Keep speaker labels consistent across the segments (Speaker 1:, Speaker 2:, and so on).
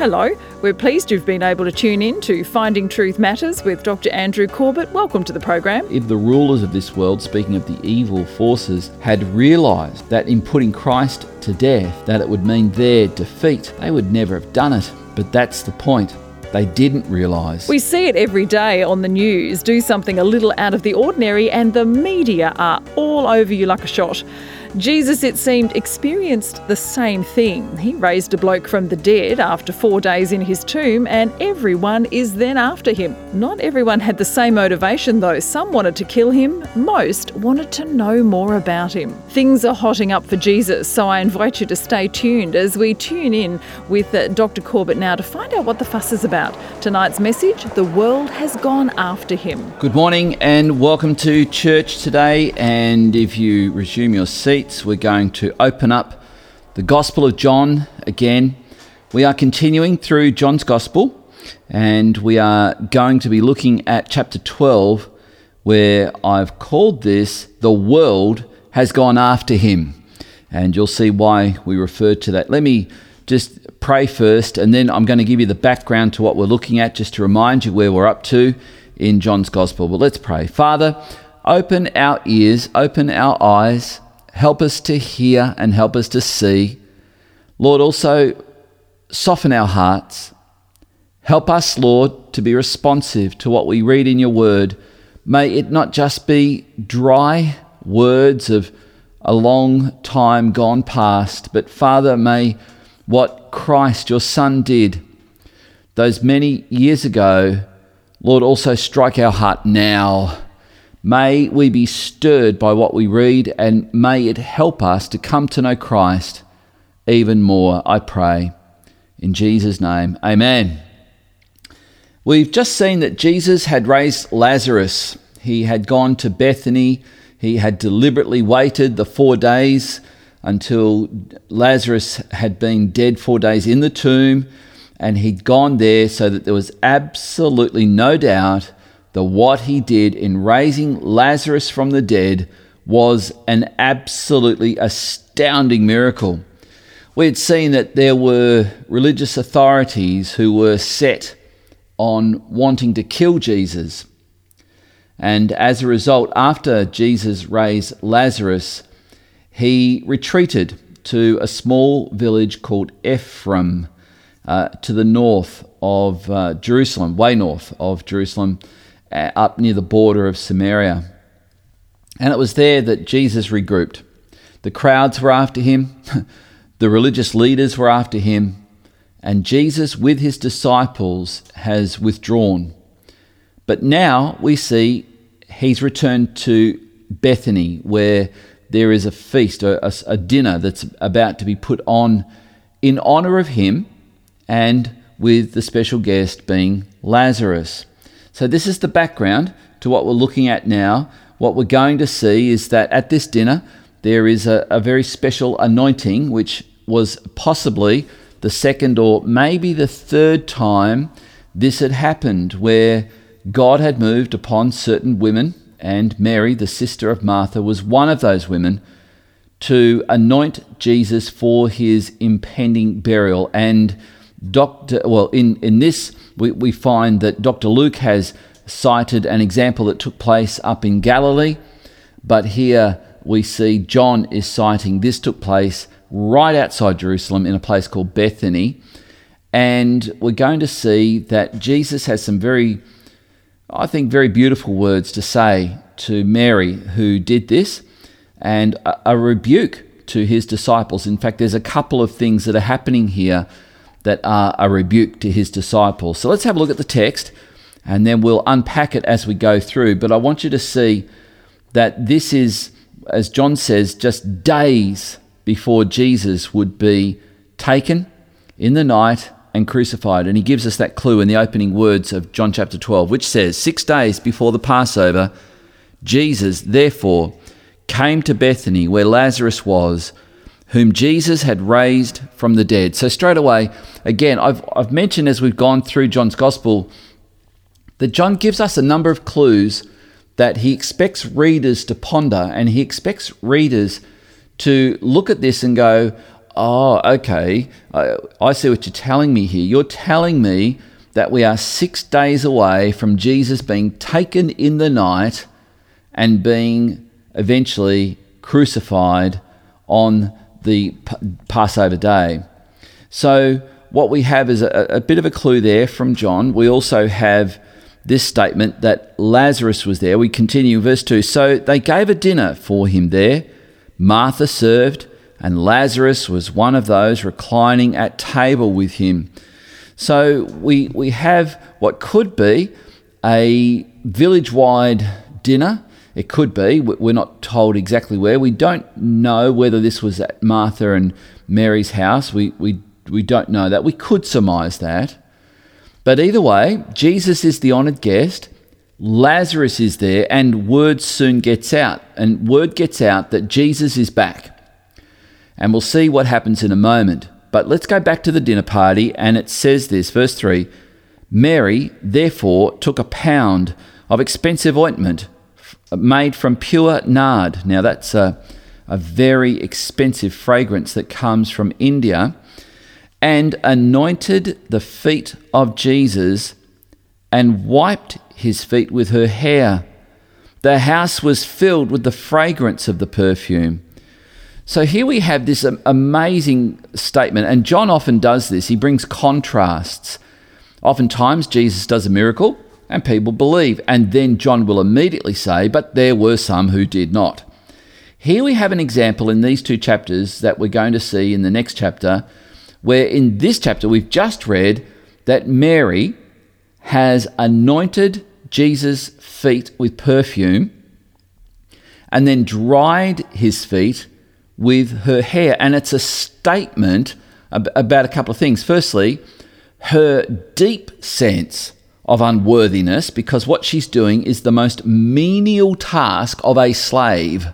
Speaker 1: Hello, we're pleased you've been able to tune in to Finding Truth Matters with Dr. Andrew Corbett. Welcome to the program.
Speaker 2: If the rulers of this world, speaking of the evil forces, had realized that in putting Christ to death, that it would mean their defeat, they would never have done it. But that's the point they didn't realise.
Speaker 1: We see it every day on the news. Do something a little out of the ordinary, and the media are all over you like a shot. Jesus, it seemed, experienced the same thing. He raised a bloke from the dead after four days in his tomb, and everyone is then after him. Not everyone had the same motivation, though. Some wanted to kill him, most wanted to know more about him. Things are hotting up for Jesus, so I invite you to stay tuned as we tune in with uh, Dr. Corbett now to find out what the fuss is about. Tonight's message The world has gone after him.
Speaker 2: Good morning, and welcome to church today. And if you resume your seat, we're going to open up the Gospel of John again. We are continuing through John's Gospel, and we are going to be looking at chapter 12, where I've called this The World Has Gone After Him. And you'll see why we refer to that. Let me just pray first, and then I'm going to give you the background to what we're looking at, just to remind you where we're up to in John's Gospel. But let's pray. Father, open our ears, open our eyes Help us to hear and help us to see. Lord, also soften our hearts. Help us, Lord, to be responsive to what we read in your word. May it not just be dry words of a long time gone past, but Father, may what Christ, your Son, did those many years ago, Lord, also strike our heart now May we be stirred by what we read and may it help us to come to know Christ even more, I pray. In Jesus' name, amen. We've just seen that Jesus had raised Lazarus. He had gone to Bethany. He had deliberately waited the four days until Lazarus had been dead four days in the tomb, and he'd gone there so that there was absolutely no doubt that what he did in raising Lazarus from the dead was an absolutely astounding miracle. We had seen that there were religious authorities who were set on wanting to kill Jesus. And as a result, after Jesus raised Lazarus, he retreated to a small village called Ephraim uh, to the north of uh, Jerusalem, way north of Jerusalem uh, up near the border of Samaria. And it was there that Jesus regrouped. The crowds were after him, the religious leaders were after him, and Jesus, with his disciples, has withdrawn. But now we see he's returned to Bethany, where there is a feast, a, a, a dinner that's about to be put on in honor of him and with the special guest being Lazarus. So, this is the background to what we're looking at now. What we're going to see is that at this dinner, there is a, a very special anointing, which was possibly the second or maybe the third time this had happened, where God had moved upon certain women, and Mary, the sister of Martha, was one of those women to anoint Jesus for his impending burial. And Doctor, well, in, in this, we, we find that Dr. Luke has cited an example that took place up in Galilee, but here we see John is citing this took place right outside Jerusalem in a place called Bethany. And we're going to see that Jesus has some very, I think, very beautiful words to say to Mary who did this and a, a rebuke to his disciples. In fact, there's a couple of things that are happening here that are a rebuke to his disciples. So let's have a look at the text and then we'll unpack it as we go through. But I want you to see that this is, as John says, just days before Jesus would be taken in the night and crucified. And he gives us that clue in the opening words of John chapter 12, which says, Six days before the Passover, Jesus, therefore, came to Bethany where Lazarus was whom Jesus had raised from the dead. So, straight away, again, I've, I've mentioned as we've gone through John's Gospel that John gives us a number of clues that he expects readers to ponder and he expects readers to look at this and go, oh, okay, I, I see what you're telling me here. You're telling me that we are six days away from Jesus being taken in the night and being eventually crucified on the Passover day. So, what we have is a, a, bit of a clue there from John. We also have this statement that Lazarus was there. We continue verse 2. So they gave a dinner for him there. Martha served, and Lazarus was one of those reclining at table with him. So we, we have what could be a village wide dinner it could be. We're not told exactly where. We don't know whether this was at Martha and Mary's house. We, we, we don't know that. We could surmise that. But either way, Jesus is the honoured guest. Lazarus is there, and word soon gets out. And word gets out that Jesus is back. And we'll see what happens in a moment. But let's go back to the dinner party, and it says this, verse 3 Mary, therefore, took a pound of expensive ointment made from pure nard. Now, that's a, a very expensive fragrance that comes from India, and anointed the feet of Jesus and wiped his feet with her hair. The house was filled with the fragrance of the perfume. So here we have this amazing statement, and John often does this. He brings contrasts. Oftentimes, Jesus does a miracle, and people believe. And then John will immediately say, But there were some who did not. Here we have an example in these two chapters that we're going to see in the next chapter, where in this chapter we've just read that Mary has anointed Jesus' feet with perfume and then dried his feet with her hair. And it's a statement about a couple of things. Firstly, her deep sense of unworthiness because what she's doing is the most menial task of a slave.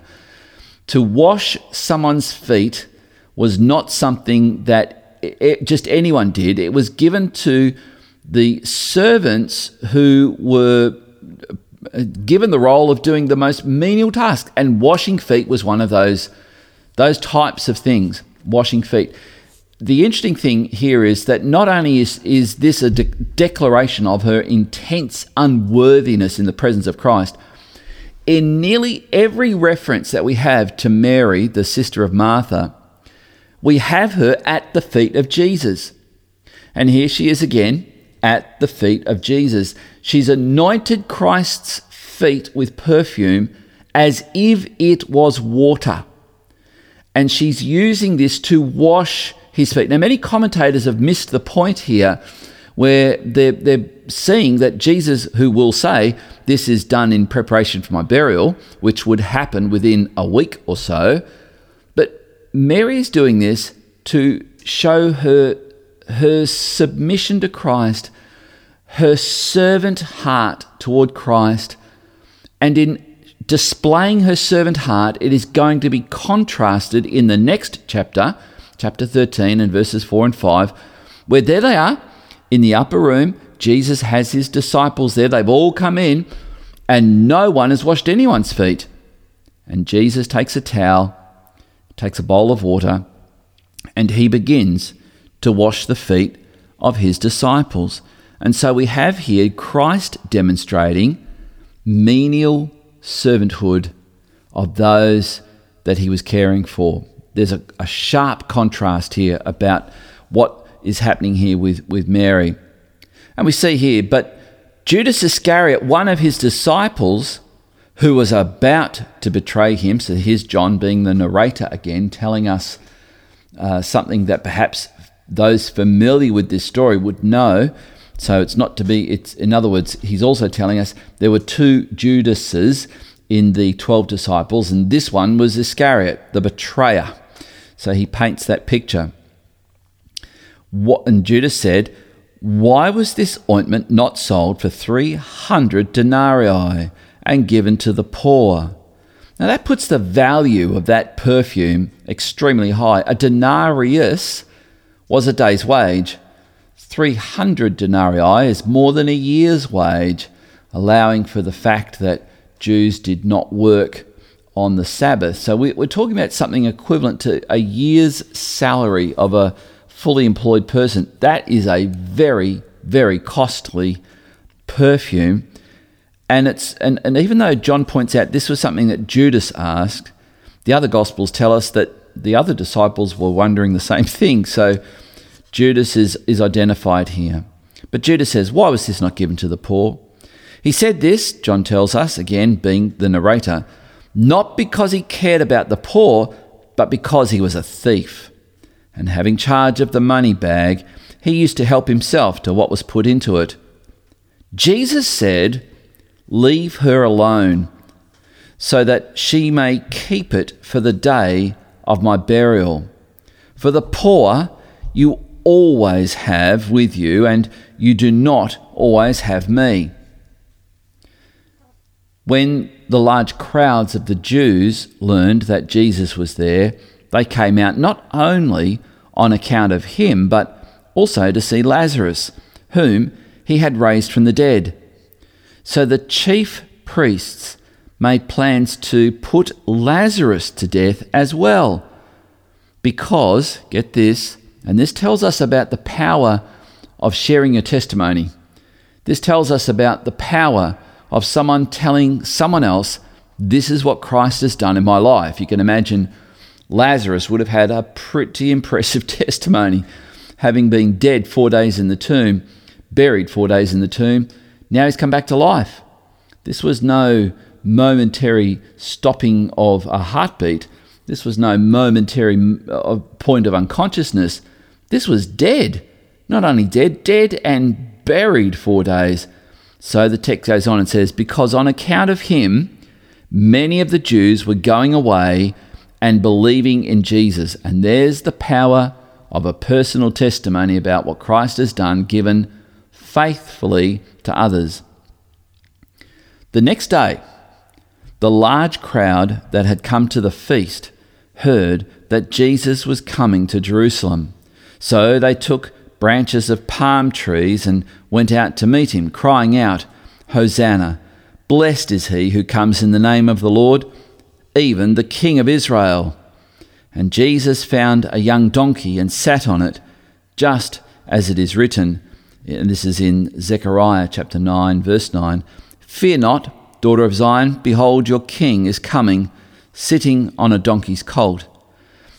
Speaker 2: To wash someone's feet was not something that it, just anyone did, it was given to the servants who were uh, given the role of doing the most menial task. And washing feet was one of those those types of things washing feet the interesting thing here is that not only is, is this a de- declaration of her intense unworthiness in the presence of Christ, in nearly every reference that we have to Mary, the sister of Martha, we have her at the feet of Jesus. And here she is again at the feet of Jesus. She's anointed Christ's feet with perfume as if it was water. And she's using this to wash his feet. Now, many commentators have missed the point here where they're, they're seeing that Jesus, who will say, This is done in preparation for my burial, which would happen within a week or so. But Mary is doing this to show her, her submission to Christ, her servant heart toward Christ, and in displaying her servant heart, it is going to be contrasted in the next chapter chapter 13 and verses 4 and 5, where there they are in the upper room. Jesus has his disciples there. They've all come in, and no one has washed anyone's feet. And Jesus takes a towel, takes a bowl of water, and he begins to wash the feet of his disciples. And so we have here Christ demonstrating menial servanthood of those that he was caring for there's a, a sharp contrast here about what is happening here with, with Mary. And we see here, but Judas Iscariot, one of his disciples, who was about to betray him, so here's John being the narrator again, telling us uh, something that perhaps those familiar with this story would know. So it's not to be, it's in other words, he's also telling us there were two Judases in the 12 disciples, and this one was Iscariot, the betrayer. So he paints that picture. What, and Judas said, Why was this ointment not sold for 300 denarii and given to the poor? Now that puts the value of that perfume extremely high. A denarius was a day's wage. 300 denarii is more than a year's wage, allowing for the fact that Jews did not work on the Sabbath. So we, we're talking about something equivalent to a year's salary of a fully employed person. That is a very, very costly perfume. And it's and, and even though John points out this was something that Judas asked, the other gospels tell us that the other disciples were wondering the same thing. So Judas is, is identified here. But Judas says, Why was this not given to the poor? He said this, John tells us, again being the narrator, not because he cared about the poor, but because he was a thief. And having charge of the money bag, he used to help himself to what was put into it. Jesus said, Leave her alone, so that she may keep it for the day of my burial. For the poor you always have with you, and you do not always have me. When the large crowds of the Jews learned that Jesus was there, they came out not only on account of him, but also to see Lazarus, whom he had raised from the dead. So the chief priests made plans to put Lazarus to death as well. Because, get this, and this tells us about the power of sharing your testimony. This tells us about the power of someone telling someone else, This is what Christ has done in my life. You can imagine Lazarus would have had a pretty impressive testimony, having been dead four days in the tomb, buried four days in the tomb now he's come back to life. This was no momentary stopping of a heartbeat. This was no momentary uh, point of unconsciousness. This was dead. Not only dead, dead and buried four days. So the text goes on and says, Because on account of him, many of the Jews were going away and believing in Jesus. And there's the power of a personal testimony about what Christ has done, given faithfully to others. The next day, the large crowd that had come to the feast heard that Jesus was coming to Jerusalem. So they took branches of palm trees and went out to meet him, crying out, Hosanna! Blessed is he who comes in the name of the Lord, even the King of Israel. And Jesus found a young donkey and sat on it, just as it is written and this is in Zechariah chapter 9, verse 9 Fear not, daughter of Zion, behold, your king is coming, sitting on a donkey's colt.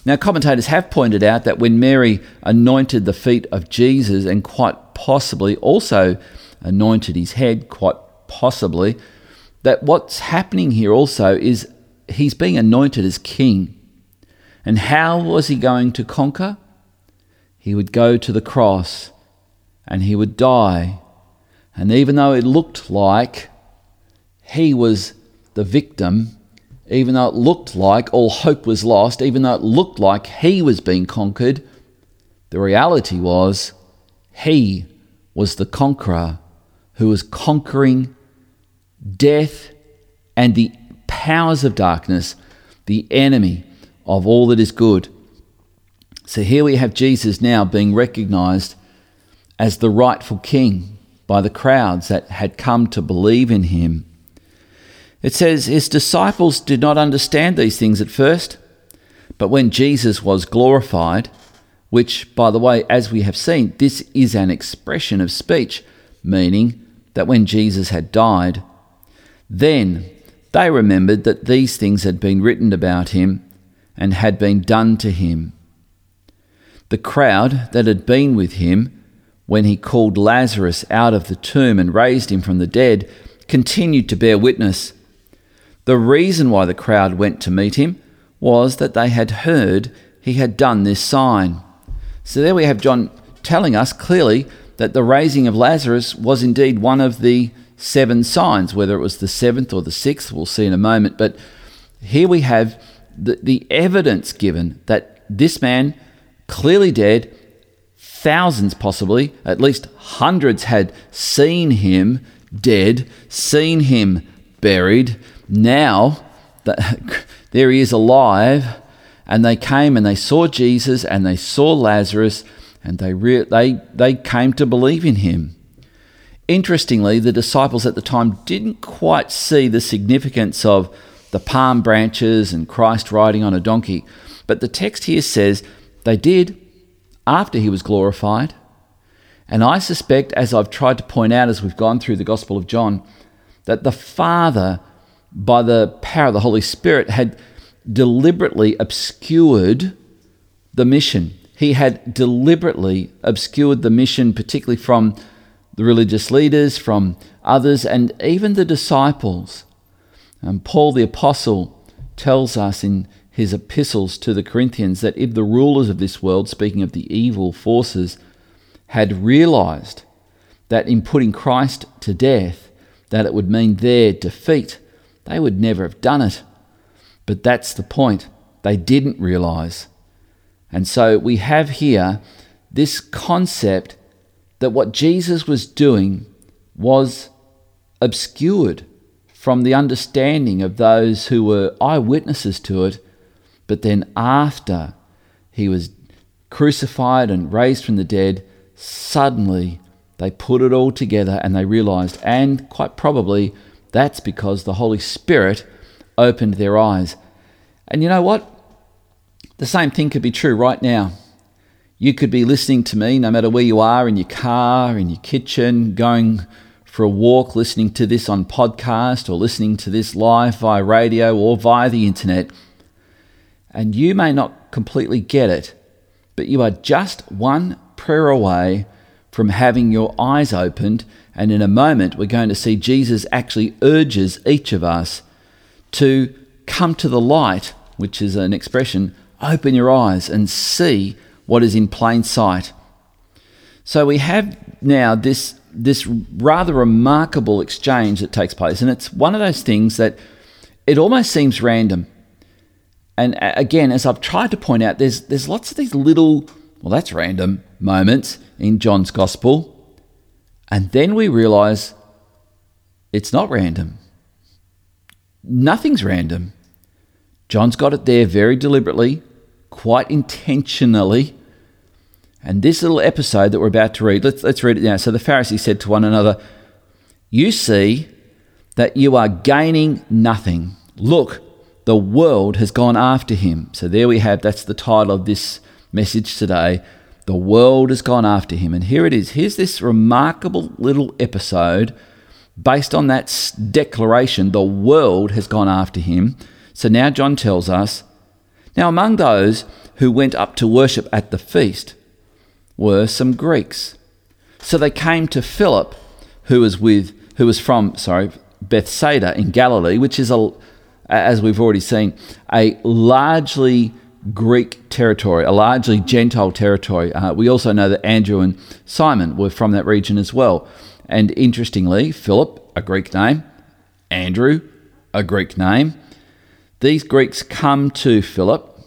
Speaker 2: Now, commentators have pointed out that when Mary anointed the feet of Jesus and quite possibly also anointed his head, quite possibly, that what's happening here also is he's being anointed as king. And how was he going to conquer? He would go to the cross and he would die. And even though it looked like he was the victim, even though it looked like all hope was lost, even though it looked like he was being conquered, the reality was he was the conqueror who was conquering death and the powers of darkness, the enemy of all that is good. So here we have Jesus now being recognized as the rightful king by the crowds that had come to believe in him. It says, His disciples did not understand these things at first, but when Jesus was glorified, which, by the way, as we have seen, this is an expression of speech, meaning that when Jesus had died, then they remembered that these things had been written about him and had been done to him. The crowd that had been with him when he called Lazarus out of the tomb and raised him from the dead, continued to bear witness. The reason why the crowd went to meet him was that they had heard he had done this sign. So there we have John telling us clearly that the raising of Lazarus was indeed one of the seven signs, whether it was the seventh or the sixth, we'll see in a moment. But here we have the, the evidence given that this man, clearly dead, thousands possibly, at least hundreds had seen him dead, seen him buried. Now that there he is alive, and they came and they saw Jesus and they saw Lazarus, and they, re- they, they came to believe in him. Interestingly, the disciples at the time didn't quite see the significance of the the palm branches and Christ riding on a donkey. But the text here says they did after he was glorified. And I suspect, as I've tried to point out as we've gone through the Gospel of John, that the Father, by the power of the Holy Spirit, had deliberately obscured the mission. He had deliberately obscured the mission, particularly from the religious leaders, from others, and even the disciples. And Paul the Apostle tells us in his epistles to the Corinthians that if the rulers of this world, speaking of the evil forces, had realized that in putting Christ to death, that it would mean their defeat, they would never have done it. But that's the point. They didn't realize. And so we have here this concept that what Jesus was doing was obscured from the understanding of those who were eyewitnesses to it. But then, after he was crucified and raised from the dead, suddenly they put it all together and they realized, and quite probably that's because the Holy Spirit opened their eyes. And you know what? The same thing could be true right now. You could be listening to me no matter where you are in your car, in your kitchen, going for a walk, listening to this on podcast or listening to this live via radio or via the internet. And you may not completely get it, but you are just one prayer away from having your eyes opened. And in a moment, we're going to see Jesus actually urges each of us to come to the light, which is an expression, open your eyes and see what is in plain sight. So we have now this, this rather remarkable exchange that takes place, and it's one of those things that it almost seems random. And again, as I've tried to point out, there's, there's lots of these little, well, that's random moments in John's Gospel. And then we realize it's not random. Nothing's random. John's got it there very deliberately, quite intentionally. And this little episode that we're about to read, let's, let's read it now. So the Pharisees said to one another, You see that you are gaining nothing. Look, the world has gone after him. So there we have, that's the title of this message today. The world has gone after him. And here it is. Here's this remarkable little episode based on that declaration. The world has gone after him. So now John tells us now, among those who went up to worship at the feast were some Greeks. So they came to Philip, who was with who was from sorry Bethsaida in Galilee, which is a as we've already seen a largely Greek territory, a largely Gentile territory. Uh, we also know that Andrew and Simon were from that region as well. And interestingly, Philip, a Greek name, Andrew, a Greek name, these Greeks come to Philip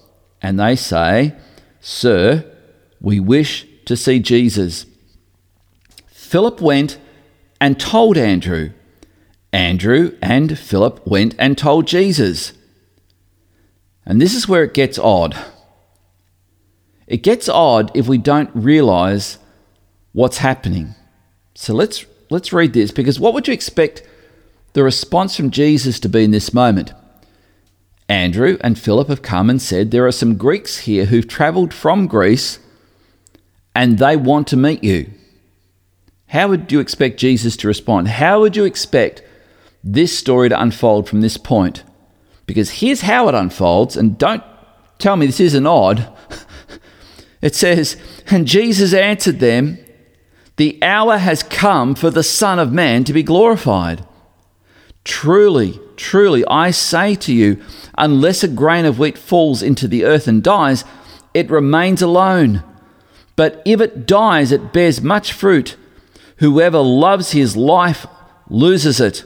Speaker 2: and they say, Sir, we wish to see Jesus. Philip went and told Andrew. Andrew and Philip went and told Jesus. And this is where it gets odd. It gets odd if we don't realize what's happening. So let's let's read this because what would you expect the response from Jesus to be in this moment? Andrew and Philip have come and said, There are some Greeks here who've traveled from Greece and they want to meet you. How would you expect Jesus to respond? How would you expect this story to unfold from this point? Because here's how it unfolds, and don't tell me this isn't odd. it says, And Jesus answered them, The hour has come for the Son of Man to be glorified. Truly, truly, I say to you, unless a grain of wheat falls into the earth and dies, it remains alone. But if it dies, it bears much fruit. Whoever loves his life loses it,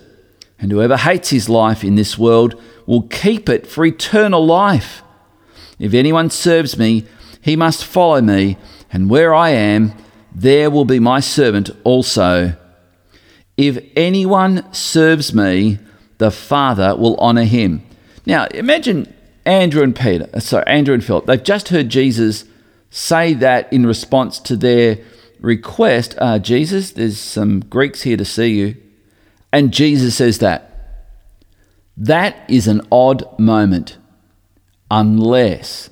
Speaker 2: and whoever hates his life in this world will keep it for eternal life. If anyone serves me, he must follow me, and where I am, there will be my servant also. If anyone serves me, the Father will honor him. Now, imagine Andrew and Peter, uh, sorry, Andrew and Philip. They've just heard Jesus say that in response to their request uh, Jesus, there's some Greeks here to see you. And Jesus says that. That is an odd moment. Unless,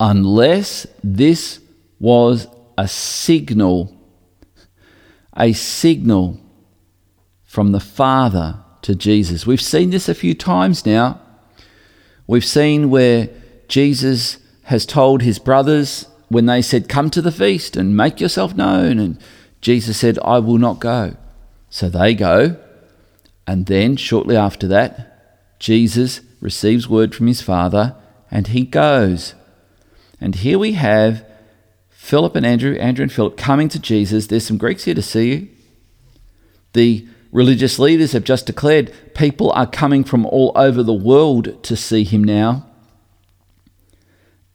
Speaker 2: unless this was a signal, a signal from the Father to Jesus. We've seen this a few times now. We've seen where Jesus has told his brothers when they said, Come to the feast and make yourself known. And Jesus said, I will not go. So they go. And then, shortly after that, Jesus receives word from his Father and he goes. And here we have Philip and Andrew, Andrew and Philip coming to Jesus. There's some Greeks here to see you. The religious leaders have just declared people are coming from all over the world to see him now.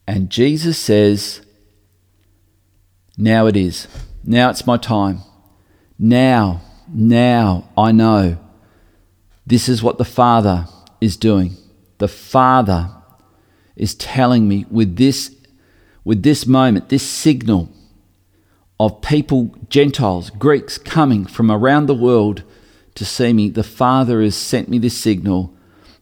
Speaker 2: And Jesus says, Now it is. Now it's my time. Now, now I know. This is what the Father is doing. The Father is telling me with this with this moment, this signal of people, Gentiles, Greeks coming from around the world to see me, the Father has sent me this signal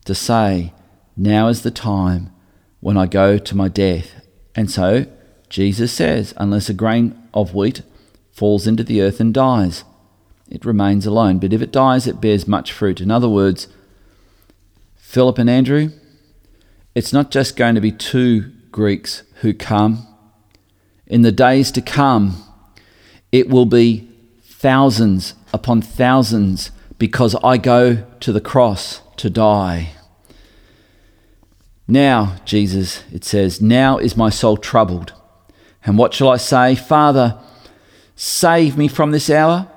Speaker 2: to say, now is the time when I go to my death. And so Jesus says, unless a grain of wheat falls into the earth and dies, it remains alone. But if it dies, it bears much fruit. In other words, Philip and Andrew, it's not just going to be two Greeks who come. In the days to come, it will be thousands upon thousands because I go to the cross to die. Now, Jesus, it says, now is my soul troubled. And what shall I say? Father, save me from this hour.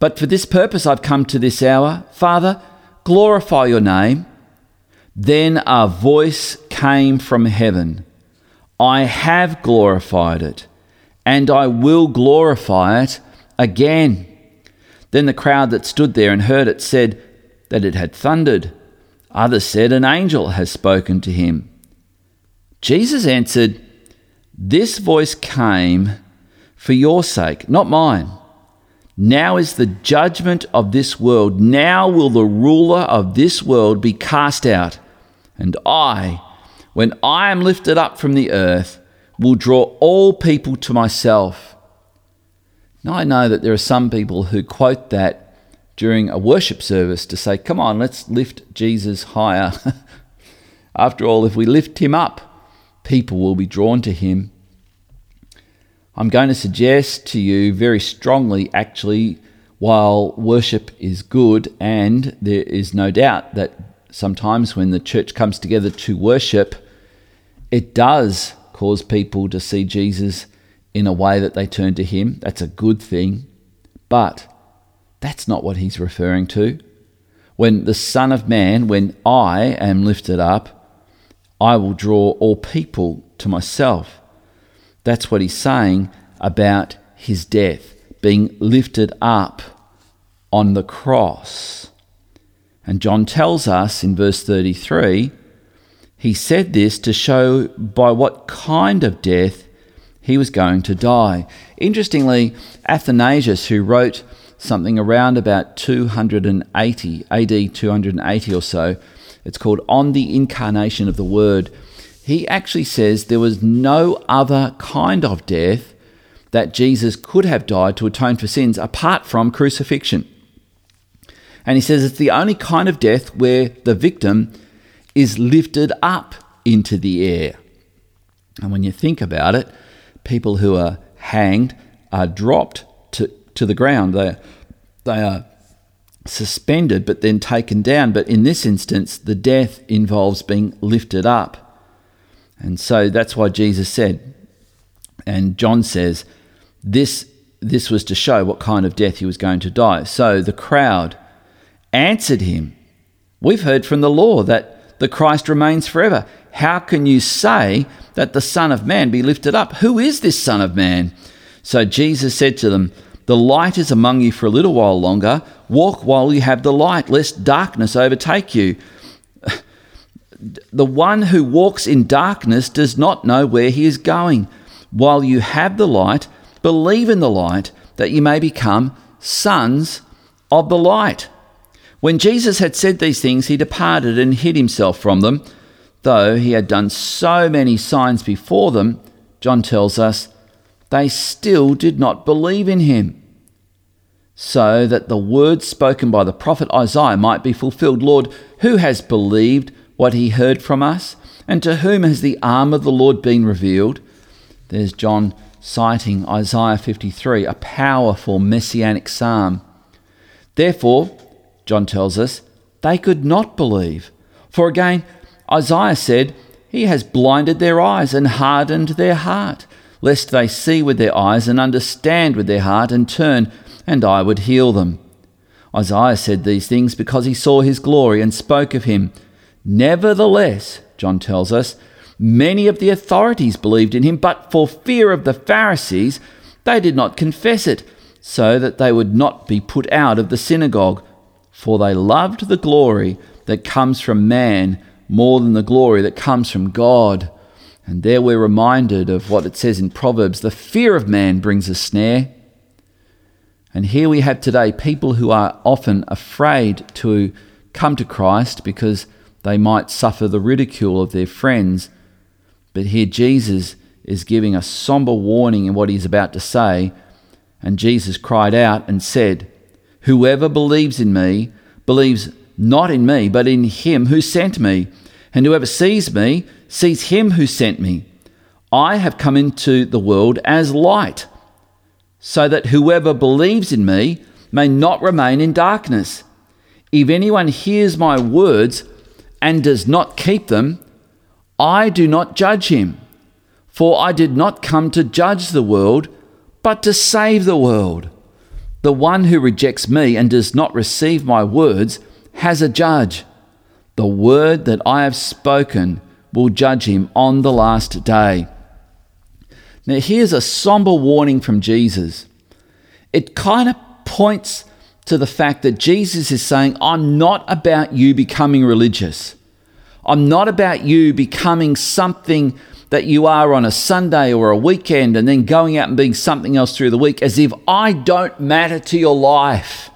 Speaker 2: But for this purpose I've come to this hour. Father, glorify your name. Then a voice came from heaven I have glorified it, and I will glorify it again. Then the crowd that stood there and heard it said that it had thundered. Others said, An angel has spoken to him. Jesus answered, This voice came for your sake, not mine. Now is the judgment of this world. Now will the ruler of this world be cast out. And I, when I am lifted up from the earth, will draw all people to myself. Now, I know that there are some people who quote that during a worship service to say, come on, let's lift Jesus higher. After all, if we lift him up, people will be drawn to him. I'm going to suggest to you very strongly, actually, while worship is good, and there is no doubt that sometimes when the church comes together to worship, it does cause people to see Jesus in a way that they turn to him. That's a good thing. But that's not what he's referring to. When the Son of Man, when I am lifted up, I will draw all people to myself. That's what he's saying about his death, being lifted up on the cross. And John tells us in verse 33 he said this to show by what kind of death he was going to die. Interestingly, Athanasius, who wrote something around about 280 AD 280 or so, it's called On the Incarnation of the Word. He actually says there was no other kind of death that Jesus could have died to atone for sins apart from crucifixion. And he says it's the only kind of death where the victim is lifted up into the air. And when you think about it, people who are hanged are dropped to, to the ground. They, they are suspended but then taken down. But in this instance, the death involves being lifted up. And so that's why Jesus said, and John says, this, this was to show what kind of death he was going to die. So the crowd answered him, We've heard from the law that the Christ remains forever. How can you say that the Son of Man be lifted up? Who is this Son of Man? So Jesus said to them, The light is among you for a little while longer. Walk while you have the light, lest darkness overtake you. The one who walks in darkness does not know where he is going. While you have the light, believe in the light, that you may become sons of the light. When Jesus had said these things, he departed and hid himself from them. Though he had done so many signs before them, John tells us, they still did not believe in him. So that the words spoken by the prophet Isaiah might be fulfilled Lord, who has believed what he heard from us? And to whom has the arm of the Lord been revealed? There's John citing Isaiah 53, a powerful messianic psalm. Therefore, John tells us, they could not believe. For again, Isaiah said, He has blinded their eyes and hardened their heart, lest they see with their eyes and understand with their heart and turn, and I would heal them. Isaiah said these things because he saw his glory and spoke of him. Nevertheless, John tells us, many of the authorities believed in him, but for fear of the Pharisees, they did not confess it, so that they would not be put out of the synagogue. For they loved the glory that comes from man more than the glory that comes from God. And there we're reminded of what it says in Proverbs the fear of man brings a snare. And here we have today people who are often afraid to come to Christ because they might suffer the ridicule of their friends. But here Jesus is giving a somber warning in what he is about to say. And Jesus cried out and said, Whoever believes in me believes not in me, but in him who sent me. And whoever sees me sees him who sent me. I have come into the world as light, so that whoever believes in me may not remain in darkness. If anyone hears my words and does not keep them, I do not judge him. For I did not come to judge the world, but to save the world. The one who rejects me and does not receive my words has a judge. The word that I have spoken will judge him on the last day. Now, here's a somber warning from Jesus. It kind of points to the fact that Jesus is saying, I'm not about you becoming religious. I'm not about you becoming something that you are on a Sunday or a weekend and then going out and being something else through the week as if I don't matter to your life.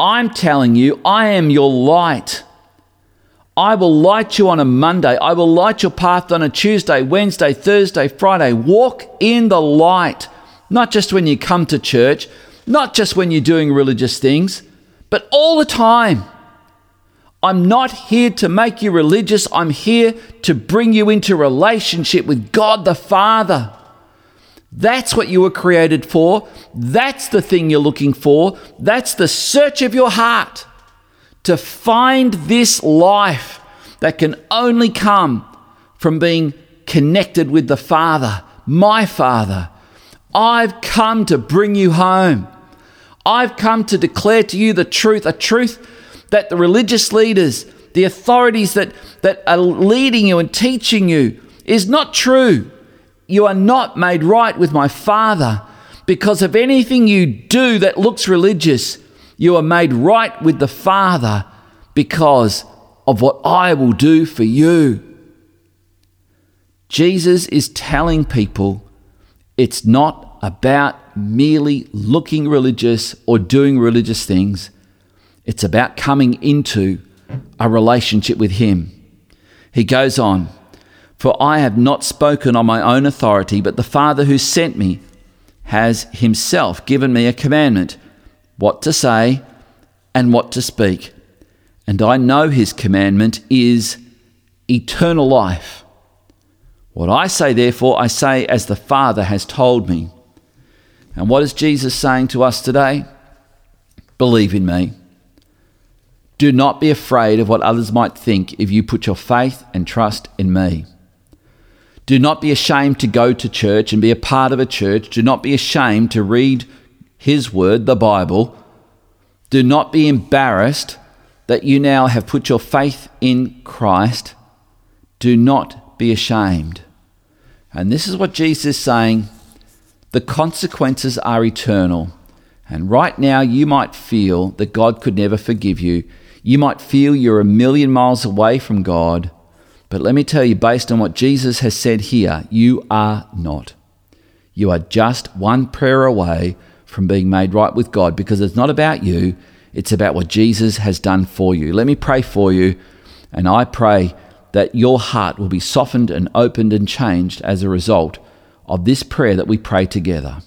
Speaker 2: I'm telling you, I am your light. I will light you on a Monday. I will light your path on a Tuesday, Wednesday, Thursday, Friday. Walk in the light, not just when you come to church, not just when you're doing religious things, but all the time. I'm not here to make you religious. I'm here to bring you into relationship with God the Father. That's what you were created for. That's the thing you're looking for. That's the search of your heart to find this life that can only come from being connected with the Father, my Father. I've come to bring you home. I've come to declare to you the truth, a truth that the religious leaders, the authorities that, that are leading you and teaching you is not true. You are not made right with my Father because of anything you do that looks religious. You are made right with the Father because of what I will do for you. Jesus is telling people it's not about merely looking religious or doing religious things. It's about coming into a relationship with Him. He goes on, For I have not spoken on my own authority, but the Father who sent me has Himself given me a commandment what to say and what to speak. And I know His commandment is eternal life. What I say, therefore, I say as the Father has told me. And what is Jesus saying to us today? Believe in me. Do not be afraid of what others might think if you put your faith and trust in me. Do not be ashamed to go to church and be a part of a church. Do not be ashamed to read His Word, the Bible. Do not be embarrassed that you now have put your faith in Christ. Do not be ashamed. And this is what Jesus is saying the consequences are eternal. And right now, you might feel that God could never forgive you you might feel you're a million miles away from God, but let me tell you, based on what Jesus has said here, you are not. You are just one prayer away from being made right with God because it's not about you, It's about what Jesus has done for you. Let me pray for you, and I pray that your heart will be softened and opened and changed as a result of this prayer that we pray together.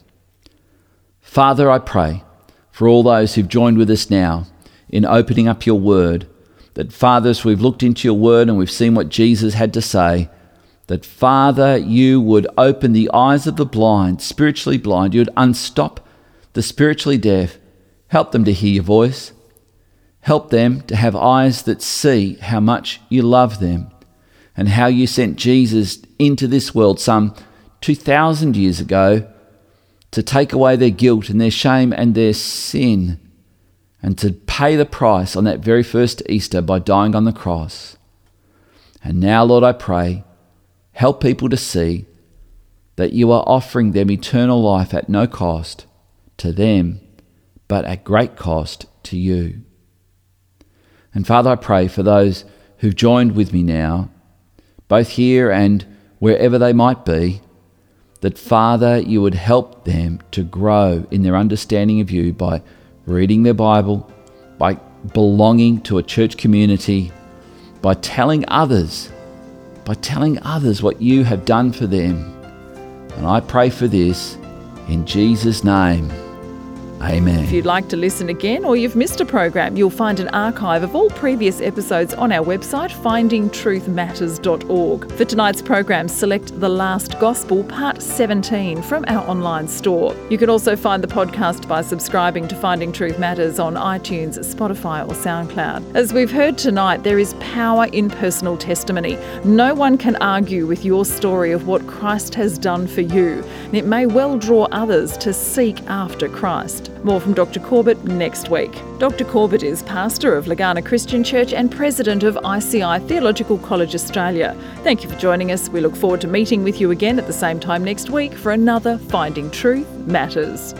Speaker 2: Father, I pray for all those who've joined with us now in opening up your word, that fathers, we've looked into your word and we've seen what Jesus had to say, that Father, you would open the eyes of the blind, spiritually blind, you would unstop the spiritually deaf, help them to hear your voice, help them to have eyes that see how much you love them and how you sent Jesus into this world some 2,000 years ago to take away their guilt and their shame and their sin and to pay the price on that very first Easter by dying on the cross. And now, Lord, I pray, help people to see that you are offering them eternal life at no cost to them, but at great cost to you. And Father, I pray for those who've joined with me now, both here and wherever they might be, that Father, you would help them to grow in their understanding of you by reading their Bible, by belonging to a church community, by telling others, by telling others what you have done for them. And I pray for this in Jesus' name. Amen.
Speaker 1: If you'd like to listen again or you've missed a program, you'll find an archive of all previous episodes on our website, findingtruthmatters.org. For tonight's program, select The Last Gospel, Part 17 from our online store. You can also find the podcast by subscribing to Finding Truth Matters on iTunes, Spotify, or SoundCloud. As we've heard tonight, there is power in personal testimony. No one can argue with your story of what Christ has done for you, and it may well draw others to seek after Christ. More from Dr. Corbett next week. Dr. Corbett is pastor of Legana Christian Church and president of ICI Theological College Australia. Thank you for joining us. We look forward to meeting with you again at the same time next week for another Finding Truth Matters.